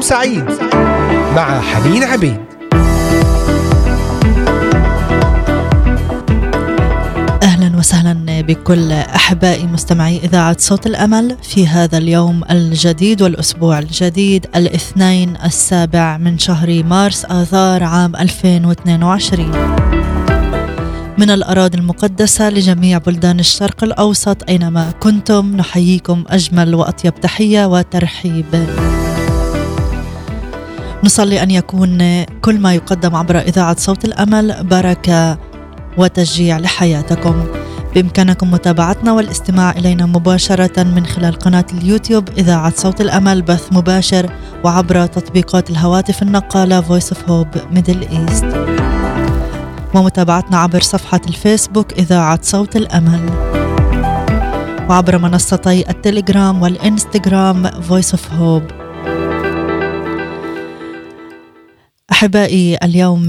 يوم سعيد مع حنين عبيد. أهلا وسهلا بكل احبائي مستمعي إذاعة صوت الأمل في هذا اليوم الجديد والأسبوع الجديد الاثنين السابع من شهر مارس آذار عام 2022 من الأراضي المقدسة لجميع بلدان الشرق الأوسط أينما كنتم نحييكم أجمل وأطيب تحية وترحيب. نصلي أن يكون كل ما يقدم عبر إذاعة صوت الأمل بركة وتشجيع لحياتكم. بإمكانكم متابعتنا والاستماع إلينا مباشرة من خلال قناة اليوتيوب إذاعة صوت الأمل بث مباشر وعبر تطبيقات الهواتف النقالة Voice of Hope Middle East. ومتابعتنا عبر صفحة الفيسبوك إذاعة صوت الأمل. وعبر منصتي التليجرام والإنستغرام Voice of Hope. أحبائي اليوم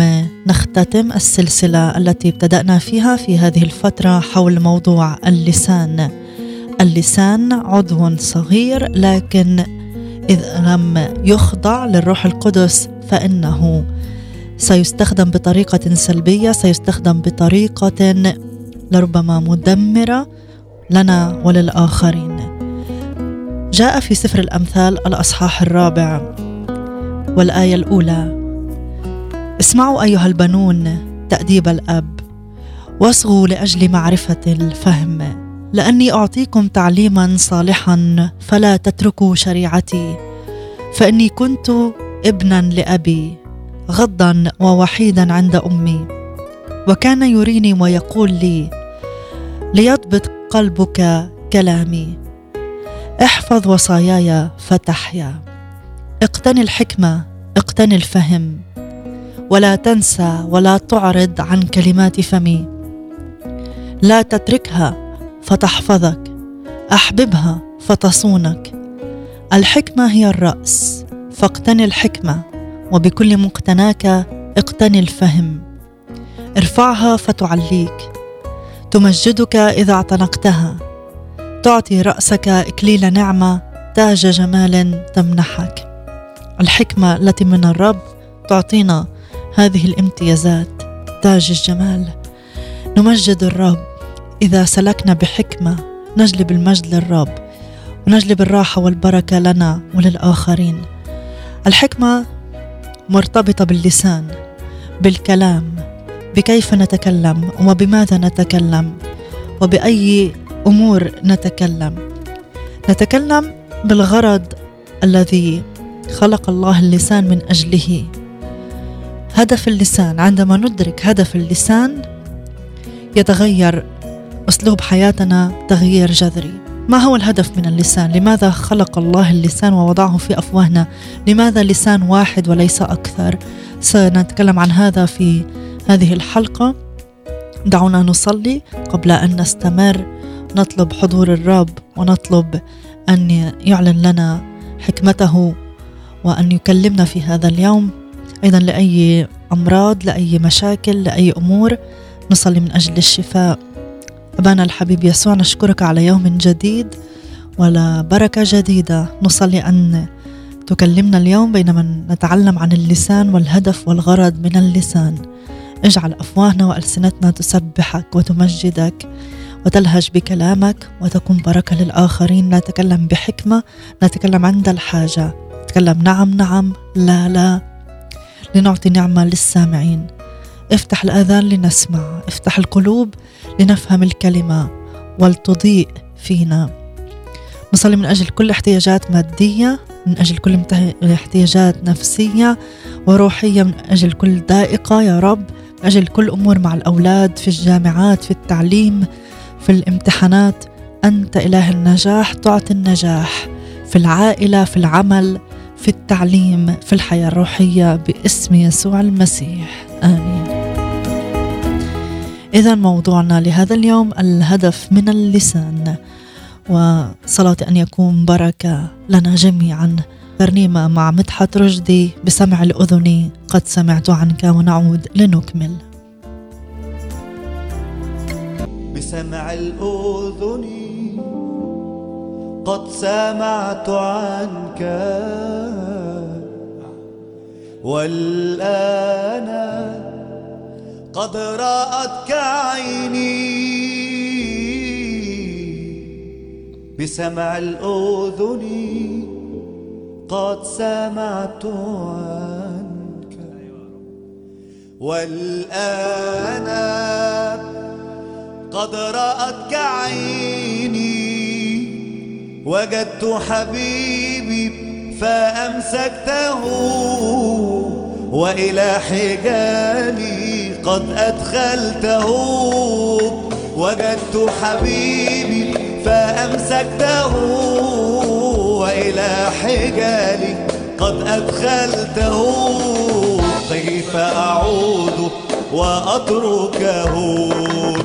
نختتم السلسلة التي ابتدأنا فيها في هذه الفترة حول موضوع اللسان. اللسان عضو صغير لكن اذا لم يخضع للروح القدس فإنه سيستخدم بطريقة سلبية سيستخدم بطريقة لربما مدمرة لنا وللآخرين. جاء في سفر الأمثال الأصحاح الرابع والآية الأولى اسمعوا أيها البنون تأديب الأب واصغوا لأجل معرفة الفهم لأني أعطيكم تعليما صالحا فلا تتركوا شريعتي فإني كنت ابنا لأبي غضا ووحيدا عند أمي. وكان يريني ويقول لي ليضبط قلبك كلامي. احفظ وصاياي فتحيا. اقتني الحكمة اقتني الفهم. ولا تنسى ولا تعرض عن كلمات فمي. لا تتركها فتحفظك أحببها فتصونك. الحكمة هي الرأس فاقتني الحكمة وبكل مقتناك اقتني الفهم. ارفعها فتعليك تمجدك إذا اعتنقتها. تعطي رأسك إكليل نعمة تاج جمال تمنحك. الحكمة التي من الرب تعطينا هذه الامتيازات تاج الجمال. نمجد الرب إذا سلكنا بحكمة نجلب المجد للرب ونجلب الراحة والبركة لنا وللآخرين. الحكمة مرتبطة باللسان بالكلام بكيف نتكلم وبماذا نتكلم وبأي أمور نتكلم. نتكلم بالغرض الذي خلق الله اللسان من أجله. هدف اللسان. عندما ندرك هدف اللسان يتغير أسلوب حياتنا تغيير جذري. ما هو الهدف من اللسان؟ لماذا خلق الله اللسان ووضعه في أفواهنا؟ لماذا لسان واحد وليس أكثر؟ سنتكلم عن هذا في هذه الحلقة. دعونا نصلي قبل أن نستمر. نطلب حضور الرب ونطلب أن يعلن لنا حكمته وأن يكلمنا في هذا اليوم. أيضا لأي أمراض لأي مشاكل لأي أمور. نصلي من أجل الشفاء. أبانا الحبيب يسوع نشكرك على يوم جديد ولا بركة جديدة. نصلي أن تكلمنا اليوم بينما نتعلم عن اللسان والهدف والغرض من اللسان. اجعل أفواهنا وألسنتنا تسبحك وتمجدك وتلهج بكلامك وتكون بركة للآخرين. نتكلم بحكمة نتكلم عند الحاجة. نتكلم نعم نعم لا لا. لنعطي نعمة للسامعين. افتح الآذان لنسمع. افتح القلوب لنفهم الكلمة ولتضيء فينا. نصلي من أجل كل احتياجات مادية من أجل كل احتياجات نفسية وروحية من أجل كل ضائقة يا رب من أجل كل أمور مع الأولاد في الجامعات في التعليم في الامتحانات. أنت إله النجاح تعطي النجاح. في العائلة في العمل في التعليم في الحياة الروحية باسم يسوع المسيح. آمين. إذا موضوعنا لهذا اليوم الهدف من اللسان وصلاتي أن يكون بركة لنا جميعا. ترنيمة مع مدحت رشدي بسمع الأذن قد سمعت عنك ونعود لنكمل. بسمع الأذن. قد سمعت عنك. والآن قد رأتك عيني. بسمع الأذن قد سمعت عنك. والآن قد رأتك عيني. وجدت حبيبي فأمسكته وإلى حجالي قد أدخلته. وجدت حبيبي فأمسكته وإلى حجالي قد أدخلته. كيف أعود وأتركه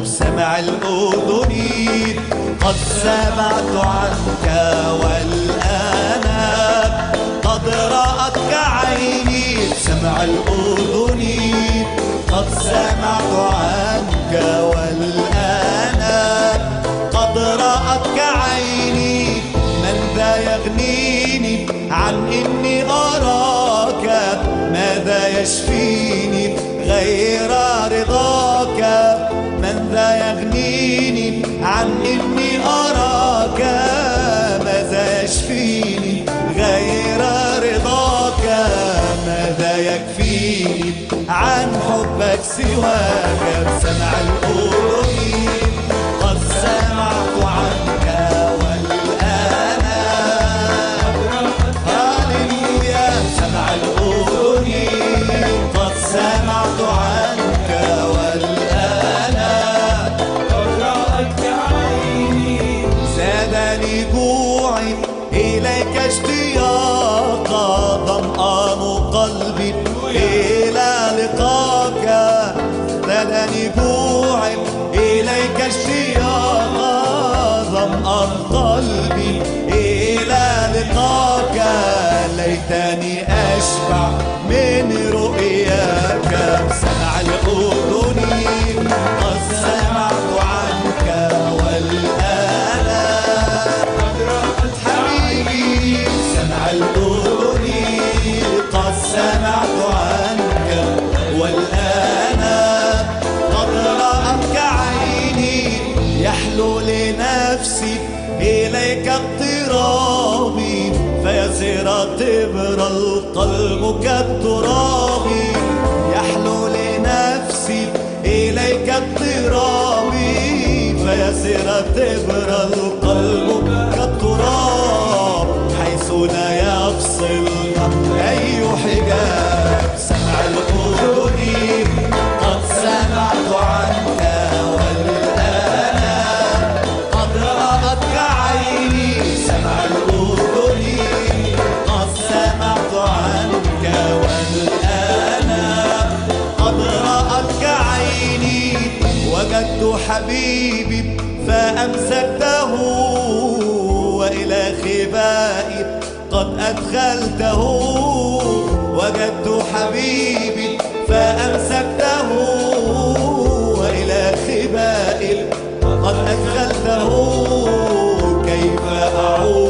بسمع الأذن قد سمعت عنك والآن قد رأتك عيني بسمع الأذن قد سمعت عنك والآن قد رأتك عيني من ذا يغنيني عن إني أراك ماذا يشفيني غير رضاك من ذا يغنيني عن إني أراك ماذا يشفيني غير رضاك ماذا يكفيني عن حبك سواك. بسمع الأذن فيصير تبر القلب كالتراب يحلو لنفسي إليك اقترابي فيصير تبر حبيبي فأمسكته وإلى خبائي قد أدخلته. وجدت حبيبي فأمسكته وإلى خبائي قد أدخلته. كيف أعود؟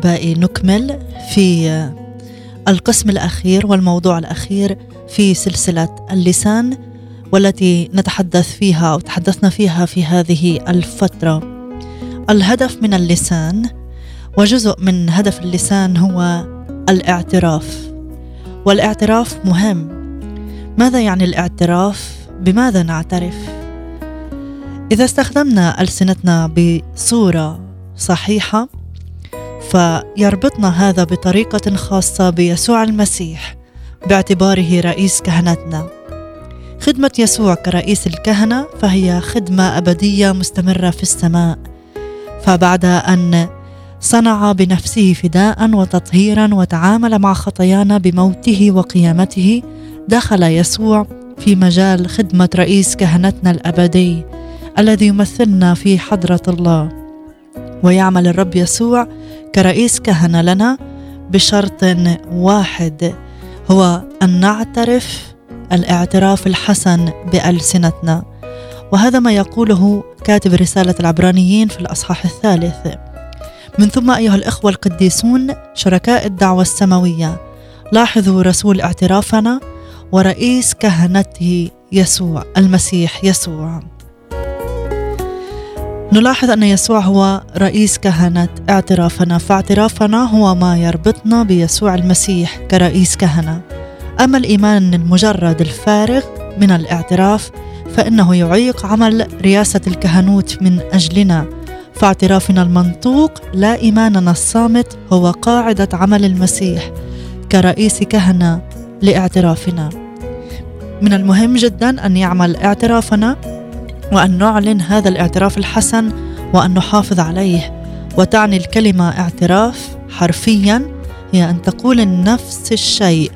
احبائي نكمل في القسم الأخير والموضوع الأخير في سلسلة اللسان والتي نتحدث فيها أو تحدثنا فيها في هذه الفترة. الهدف من اللسان وجزء من هدف اللسان هو الاعتراف. والاعتراف مهم. ماذا يعني الاعتراف؟ بماذا نعترف؟ إذا استخدمنا ألسنتنا بصورة صحيحة فيربطنا هذا بطريقة خاصة بيسوع المسيح باعتباره رئيس كهنتنا. خدمة يسوع كرئيس الكهنة فهي خدمة أبدية مستمرة في السماء. فبعد أن صنع بنفسه فداء وتطهيرا وتعامل مع خطايانا بموته وقيامته دخل يسوع في مجال خدمة رئيس كهنتنا الأبدي الذي يمثلنا في حضرة الله. ويعمل الرب يسوع كرئيس كهنة لنا بشرط واحد هو أن نعترف الاعتراف الحسن بألسنتنا. وهذا ما يقوله كاتب رسالة العبرانيين في الأصحاح الثالث. من ثم أيها الإخوة القديسون شركاء الدعوة السماوية لاحظوا رسول اعترافنا ورئيس كهنته يسوع المسيح يسوع. نلاحظ أن يسوع هو رئيس كهنة اعترافنا فاعترافنا هو ما يربطنا بيسوع المسيح كرئيس كهنة. أما الإيمان المجرد الفارغ من الاعتراف فإنه يعيق عمل رئاسة الكهنوت من أجلنا. فاعترافنا المنطوق لا إيماننا الصامت هو قاعدة عمل المسيح كرئيس كهنة لاعترافنا. من المهم جدا أن يعمل اعترافنا وأن نعلن هذا الاعتراف الحسن وأن نحافظ عليه وتعني الكلمة اعتراف حرفيا هي أن تقول نفس الشيء.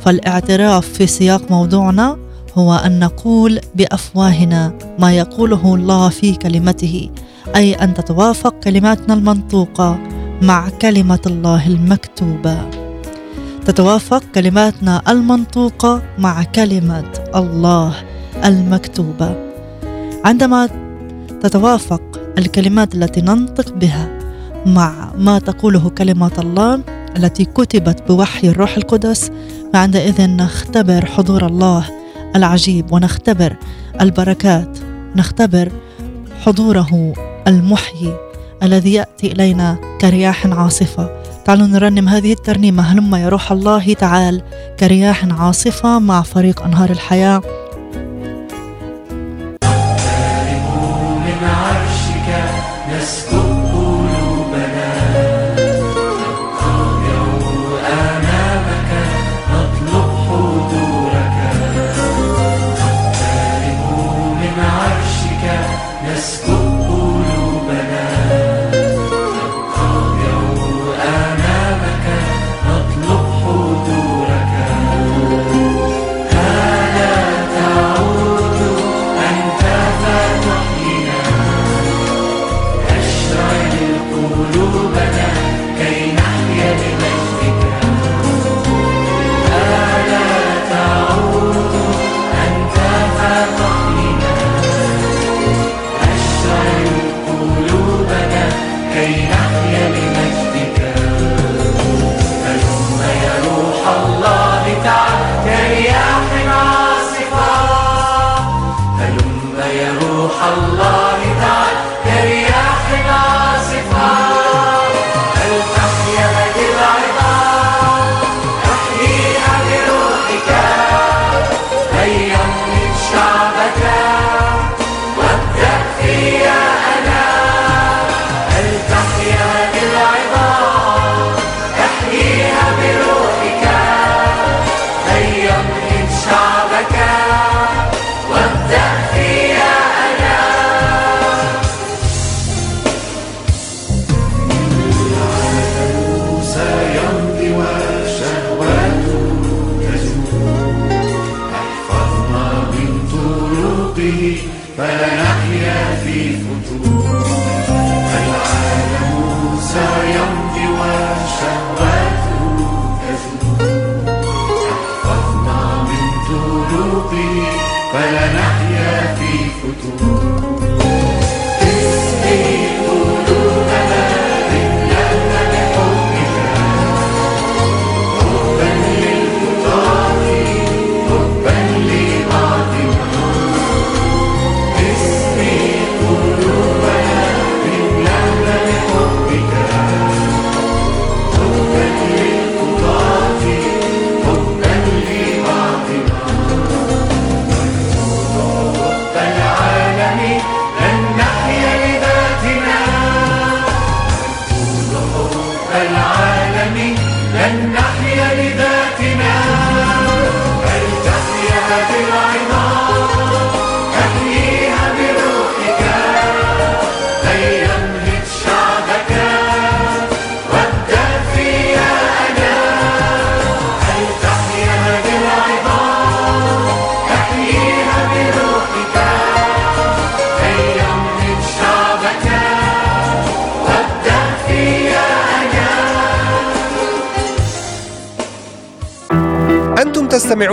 فالاعتراف في سياق موضوعنا هو أن نقول بأفواهنا ما يقوله الله في كلمته أي أن تتوافق كلماتنا المنطوقة مع كلمة الله المكتوبة. تتوافق كلماتنا المنطوقة مع كلمة الله المكتوبة. عندما تتوافق الكلمات التي ننطق بها مع ما تقوله كلمة الله التي كتبت بوحي الروح القدس فعندئذ نختبر حضور الله العجيب ونختبر البركات نختبر حضوره المحيي الذي يأتي إلينا كرياح عاصفة. تعالوا نرنم هذه الترنيمة. هلم يا روح الله تعال كرياح عاصفة مع فريق أنهار الحياة.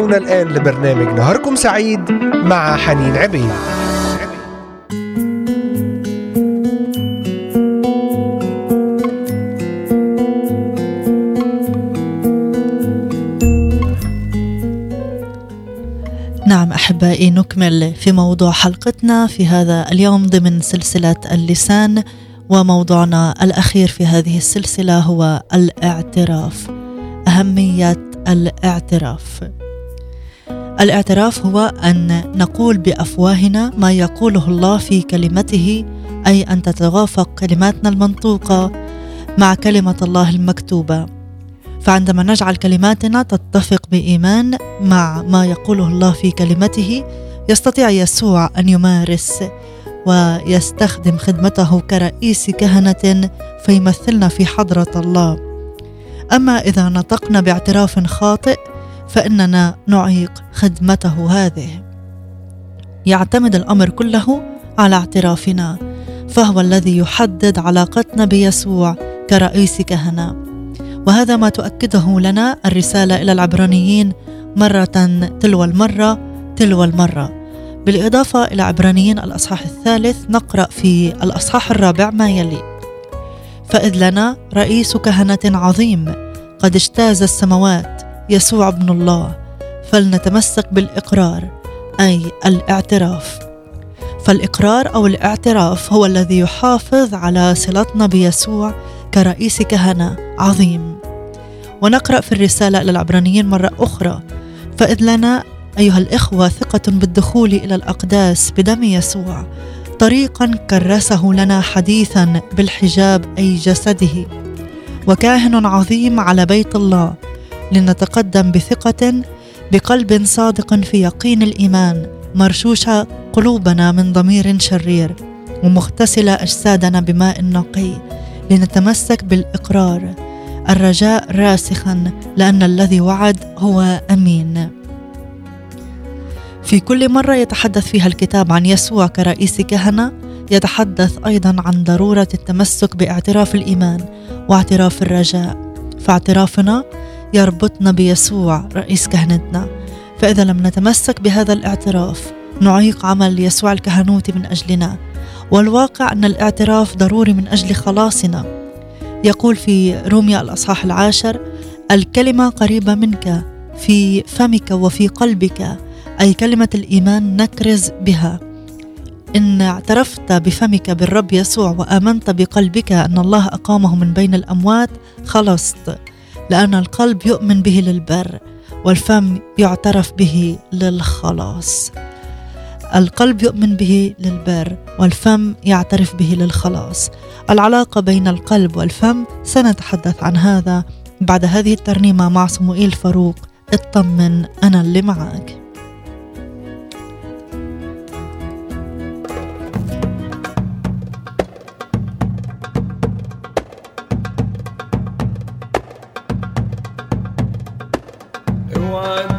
تستمعون الآن لبرنامج نهاركم سعيد مع حنين عبيد. نعم أحبائي نكمل في موضوع حلقتنا في هذا اليوم ضمن سلسلة اللسان وموضوعنا الأخير في هذه السلسلة هو الاعتراف أهمية الاعتراف. الاعتراف هو أن نقول بأفواهنا ما يقوله الله في كلمته أي أن تتوافق كلماتنا المنطوقة مع كلمة الله المكتوبة. فعندما نجعل كلماتنا تتفق بإيمان مع ما يقوله الله في كلمته يستطيع يسوع أن يمارس ويستخدم خدمته كرئيس كهنة فيمثلنا في حضرة الله. أما إذا نطقنا باعتراف خاطئ فإننا نعيق خدمته هذه. يعتمد الأمر كله على اعترافنا فهو الذي يحدد علاقتنا بيسوع كرئيس كهنة. وهذا ما تؤكده لنا الرسالة إلى العبرانيين مرة تلو المرة تلو المرة. بالإضافة إلى عبرانيين الأصحاح الثالث نقرأ في الأصحاح الرابع ما يلي فإذ لنا رئيس كهنة عظيم قد اجتاز السماوات يسوع ابن الله فلنتمسك بالإقرار أي الاعتراف. فالإقرار أو الاعتراف هو الذي يحافظ على صلتنا بيسوع كرئيس كهنة عظيم. ونقرأ في الرسالة إلى العبرانيين مرة أخرى. فإذ لنا أيها الإخوة ثقة بالدخول إلى الأقداس بدم يسوع طريقا كرسه لنا حديثا بالحجاب أي جسده. وكاهن عظيم على بيت الله لنتقدم بثقة بقلب صادق في يقين الإيمان. مرشوشة قلوبنا من ضمير شرير ومغتسلة أجسادنا بماء نقي. لنتمسك بالإقرار. الرجاء راسخا لأن الذي وعد هو أمين. في كل مرة يتحدث فيها الكتاب عن يسوع كرئيس كهنة يتحدث أيضا عن ضرورة التمسك باعتراف الإيمان واعتراف الرجاء. فاعترافنا يربطنا بيسوع رئيس كهنتنا. فإذا لم نتمسك بهذا الاعتراف نعيق عمل يسوع الكهنوتي من أجلنا. والواقع أن الاعتراف ضروري من أجل خلاصنا. يقول في روميا الأصحاح العاشر الكلمة قريبة منك في فمك وفي قلبك أي كلمة الإيمان نكرز بها. إن اعترفت بفمك بالرب يسوع وآمنت بقلبك أن الله أقامه من بين الأموات خلصت. لأن القلب يؤمن به للبر والفم يعترف به للخلاص. القلب يؤمن به للبر والفم يعترف به للخلاص. العلاقة بين القلب والفم سنتحدث عن هذا بعد هذه الترنيمة مع صموئيل فاروق. اطمن أنا اللي معاك. one.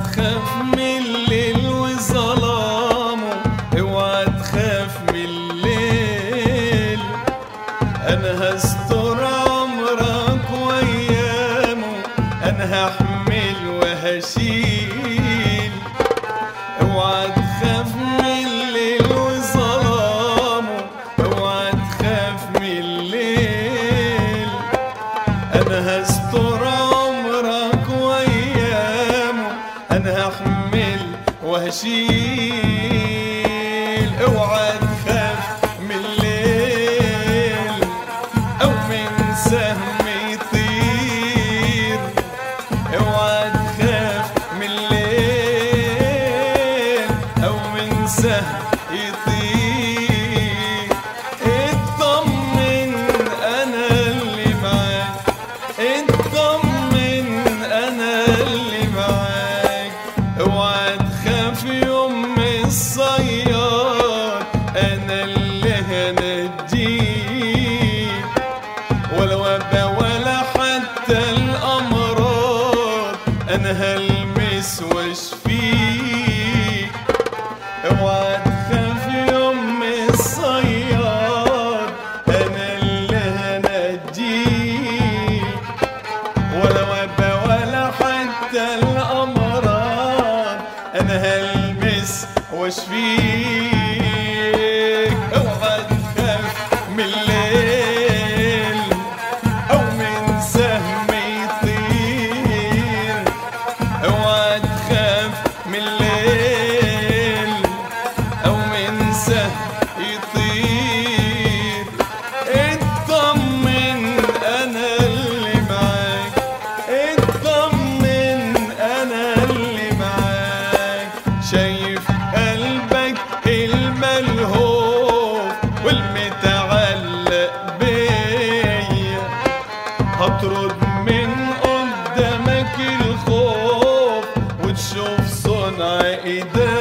قدامك الخوف وتشوف صنع ايديا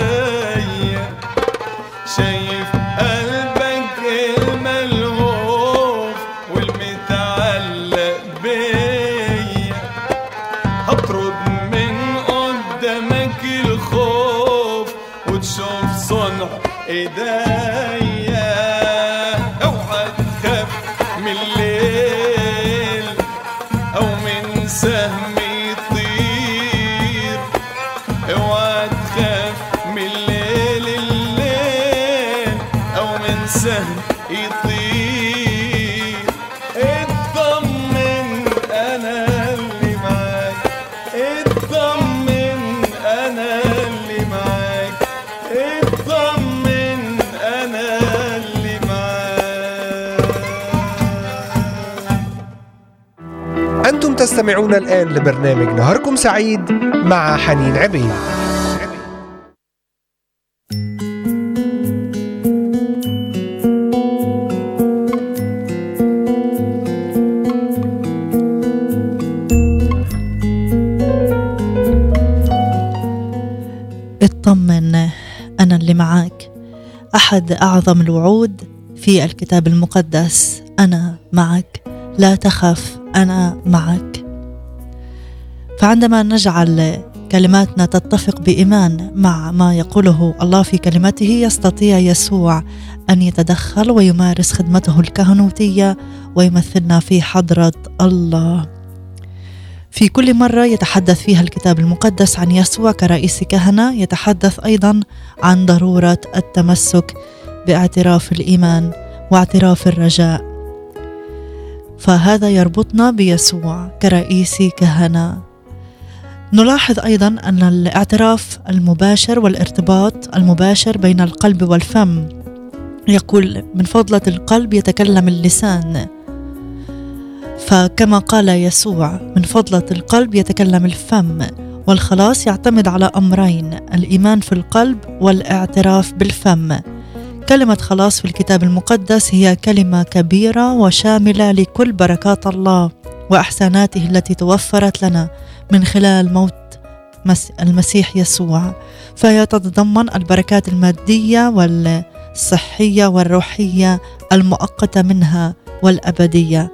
تستمعون الآن لبرنامج نهاركم سعيد مع حنين عبيد. اطمن أنا اللي معاك. أحد أعظم الوعود في الكتاب المقدس أنا معك. لا تخف أنا معك. فعندما نجعل كلماتنا تتفق بإيمان مع ما يقوله الله في كلمته يستطيع يسوع أن يتدخل ويمارس خدمته الكهنوتية ويمثلنا في حضرة الله. في كل مرة يتحدث فيها الكتاب المقدس عن يسوع كرئيس كهنة يتحدث أيضا عن ضرورة التمسك باعتراف الإيمان واعتراف الرجاء. فهذا يربطنا بيسوع كرئيس كهنة. نلاحظ أيضا أن الاعتراف المباشر والارتباط المباشر بين القلب والفم يقول من فضلة القلب يتكلم اللسان. فكما قال يسوع من فضلة القلب يتكلم الفم والخلاص يعتمد على أمرين الإيمان في القلب والاعتراف بالفم. كلمة خلاص في الكتاب المقدس هي كلمة كبيرة وشاملة لكل بركات الله وإحساناته التي توفرت لنا. من خلال موت مس- المسيح يسوع فهي تتضمن البركات المادية والصحية والروحية المؤقتة منها والأبدية.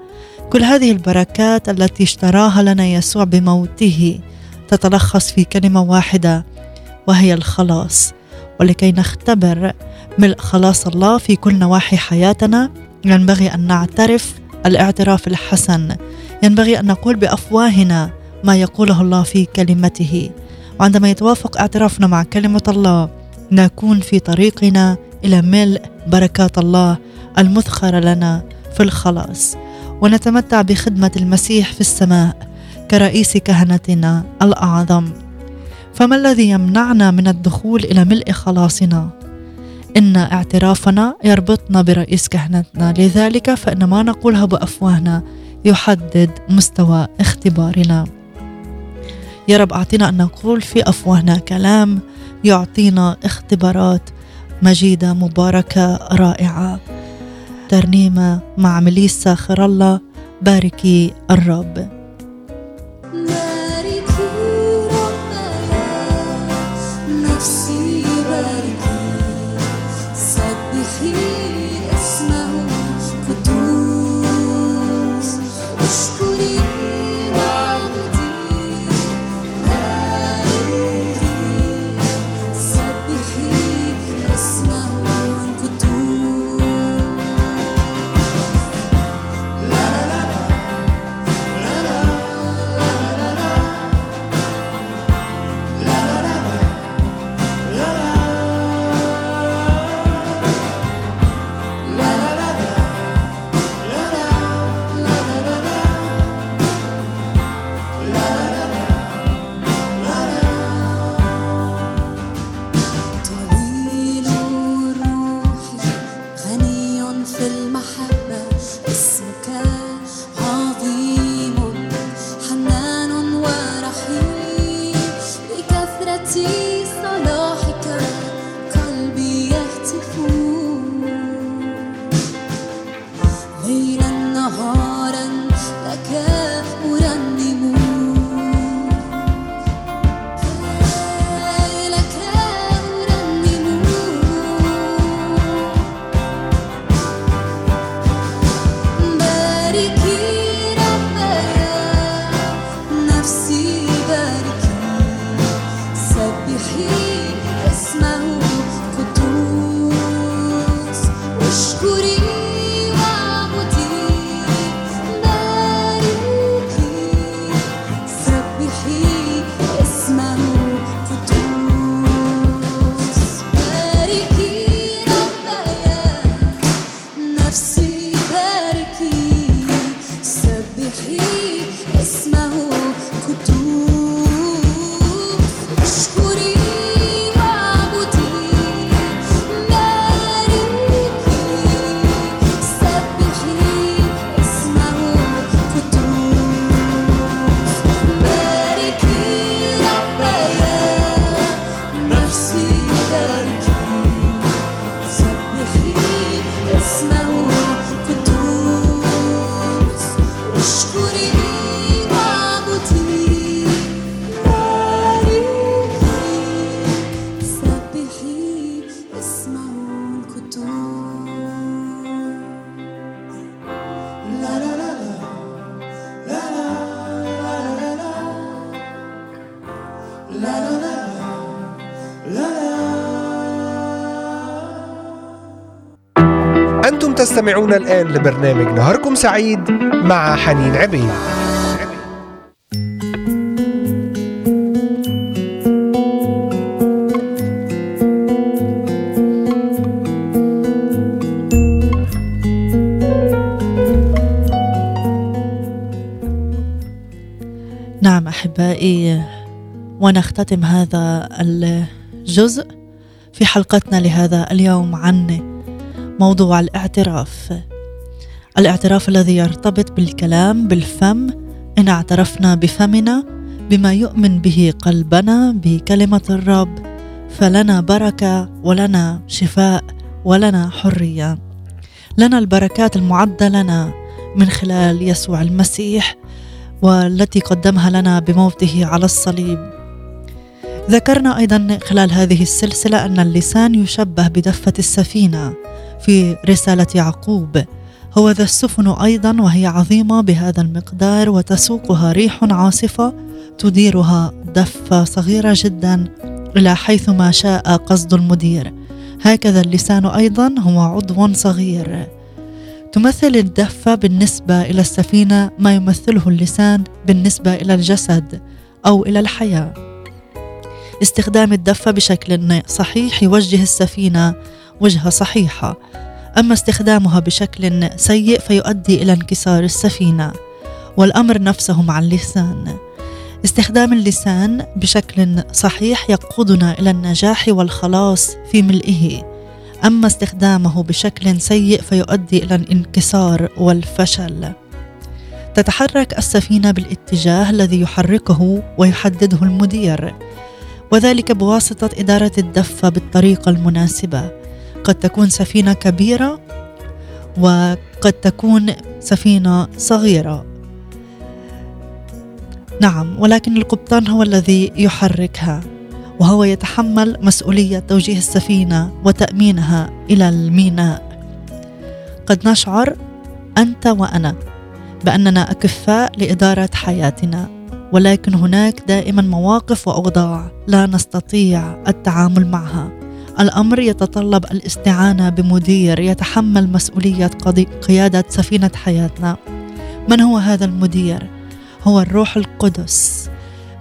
كل هذه البركات التي اشتراها لنا يسوع بموته تتلخص في كلمة واحدة وهي الخلاص. ولكي نختبر ملء خلاص الله في كل نواحي حياتنا ينبغي أن نعترف الاعتراف الحسن. ينبغي أن نقول بأفواهنا ما يقوله الله في كلمته. وعندما يتوافق اعترافنا مع كلمة الله نكون في طريقنا إلى ملء بركات الله المذخرة لنا في الخلاص. ونتمتع بخدمة المسيح في السماء كرئيس كهنتنا الأعظم. فما الذي يمنعنا من الدخول إلى ملء خلاصنا؟ إن اعترافنا يربطنا برئيس كهنتنا. لذلك فإن ما نقوله بأفواهنا يحدد مستوى اختبارنا. يا رب أعطينا أن نقول في أفواهنا كلام يعطينا اختبارات مجيدة مباركة رائعة. ترنيمة مع مليسا خير الله باركي الرب. تستمعون الآن لبرنامج نهاركم سعيد مع حنين عبيد. نعم أحبائي ونختتم هذا الجزء في حلقتنا لهذا اليوم عن موضوع الاعتراف. الاعتراف الذي يرتبط بالكلام بالفم. إن اعترفنا بفمنا بما يؤمن به قلبنا بكلمة الرب. فلنا بركة ولنا شفاء ولنا حرية. لنا البركات المعدة لنا من خلال يسوع المسيح والتي قدمها لنا بموته على الصليب. ذكرنا أيضا خلال هذه السلسلة أن اللسان يشبه بدفة السفينة. في رسالة يعقوب. هو ذا السفن أيضا وهي عظيمة بهذا المقدار وتسوقها ريح عاصفة تديرها دفة صغيرة جدا إلى حيث ما شاء قصد المدير. هكذا اللسان أيضا هو عضو صغير. تمثل الدفة بالنسبة إلى السفينة ما يمثله اللسان بالنسبة إلى الجسد أو إلى الحياة. استخدام الدفة بشكل صحيح يوجه السفينة وجهة صحيحة، أما استخدامها بشكل سيء فيؤدي إلى انكسار السفينة، والأمر نفسه مع اللسان. استخدام اللسان بشكل صحيح يقودنا إلى النجاح والخلاص في ملئه. أما استخدامه بشكل سيء فيؤدي إلى الانكسار والفشل تتحرك السفينة بالاتجاه الذي يحركه ويحدده المدير وذلك بواسطة إدارة الدفة بالطريقة المناسبة قد تكون سفينة كبيرة وقد تكون سفينة صغيرة. نعم ولكن القبطان هو الذي يحركها وهو يتحمل مسؤولية توجيه السفينة وتأمينها إلى الميناء. قد نشعر أنت وأنا بأننا أكفاء لإدارة حياتنا ولكن هناك دائما مواقف وأوضاع لا نستطيع التعامل معها. الأمر يتطلب الاستعانة بمدير يتحمل مسؤوليه قيادة سفينة حياتنا. من هو هذا المدير؟ هو الروح القدس.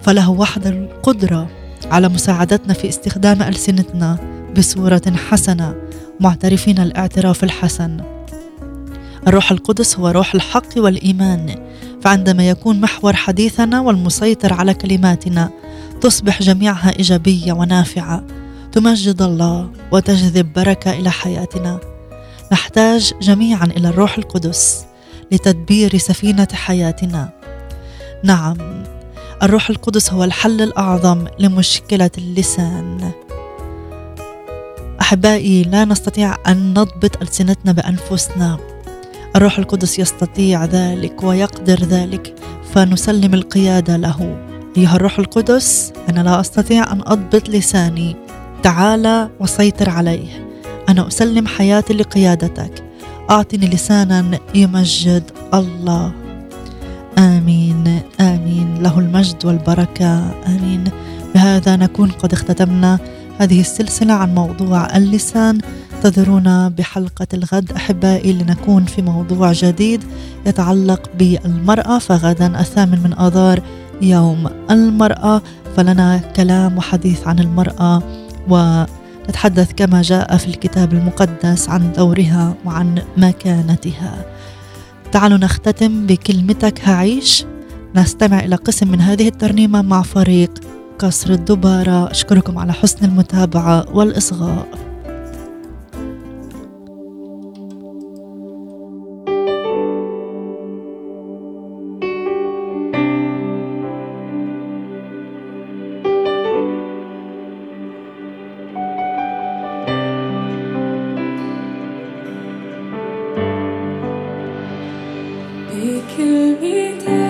فله وحده القدرة على مساعدتنا في استخدام ألسنتنا بصورة حسنة معترفين الاعتراف الحسن. الروح القدس هو روح الحق والإيمان، فعندما يكون محور حديثنا والمسيطر على كلماتنا تصبح جميعها إيجابية ونافعة، تمجد الله وتجذب بركة إلى حياتنا. نحتاج جميعا إلى الروح القدس لتدبير سفينة حياتنا. نعم الروح القدس هو الحل الأعظم لمشكلة اللسان أحبائي لا نستطيع أن نضبط ألسنتنا بأنفسنا الروح القدس يستطيع ذلك ويقدر ذلك فنسلم القيادة له أيها الروح القدس أنا لا أستطيع أن أضبط لساني تعال وسيطر عليه. أنا أسلم حياتي لقيادتك. أعطني لسانا يمجد الله. آمين آمين. له المجد والبركة. آمين. بهذا نكون قد اختتمنا هذه السلسلة عن موضوع اللسان. انتظرونا بحلقة الغد أحبائي لنكون في موضوع جديد يتعلق بالمرأة. فغدا الثامن من آذار يوم المرأة. فلنا كلام وحديث عن المرأة. ونتحدث كما جاء في الكتاب المقدس عن دورها وعن مكانتها. تعالوا نختتم بكلمتك هعيش نستمع إلى قسم من هذه الترنيمة مع فريق قصر الدبارة. أشكركم على حسن المتابعة والإصغاء. بكلمتك بعيش بكلمتك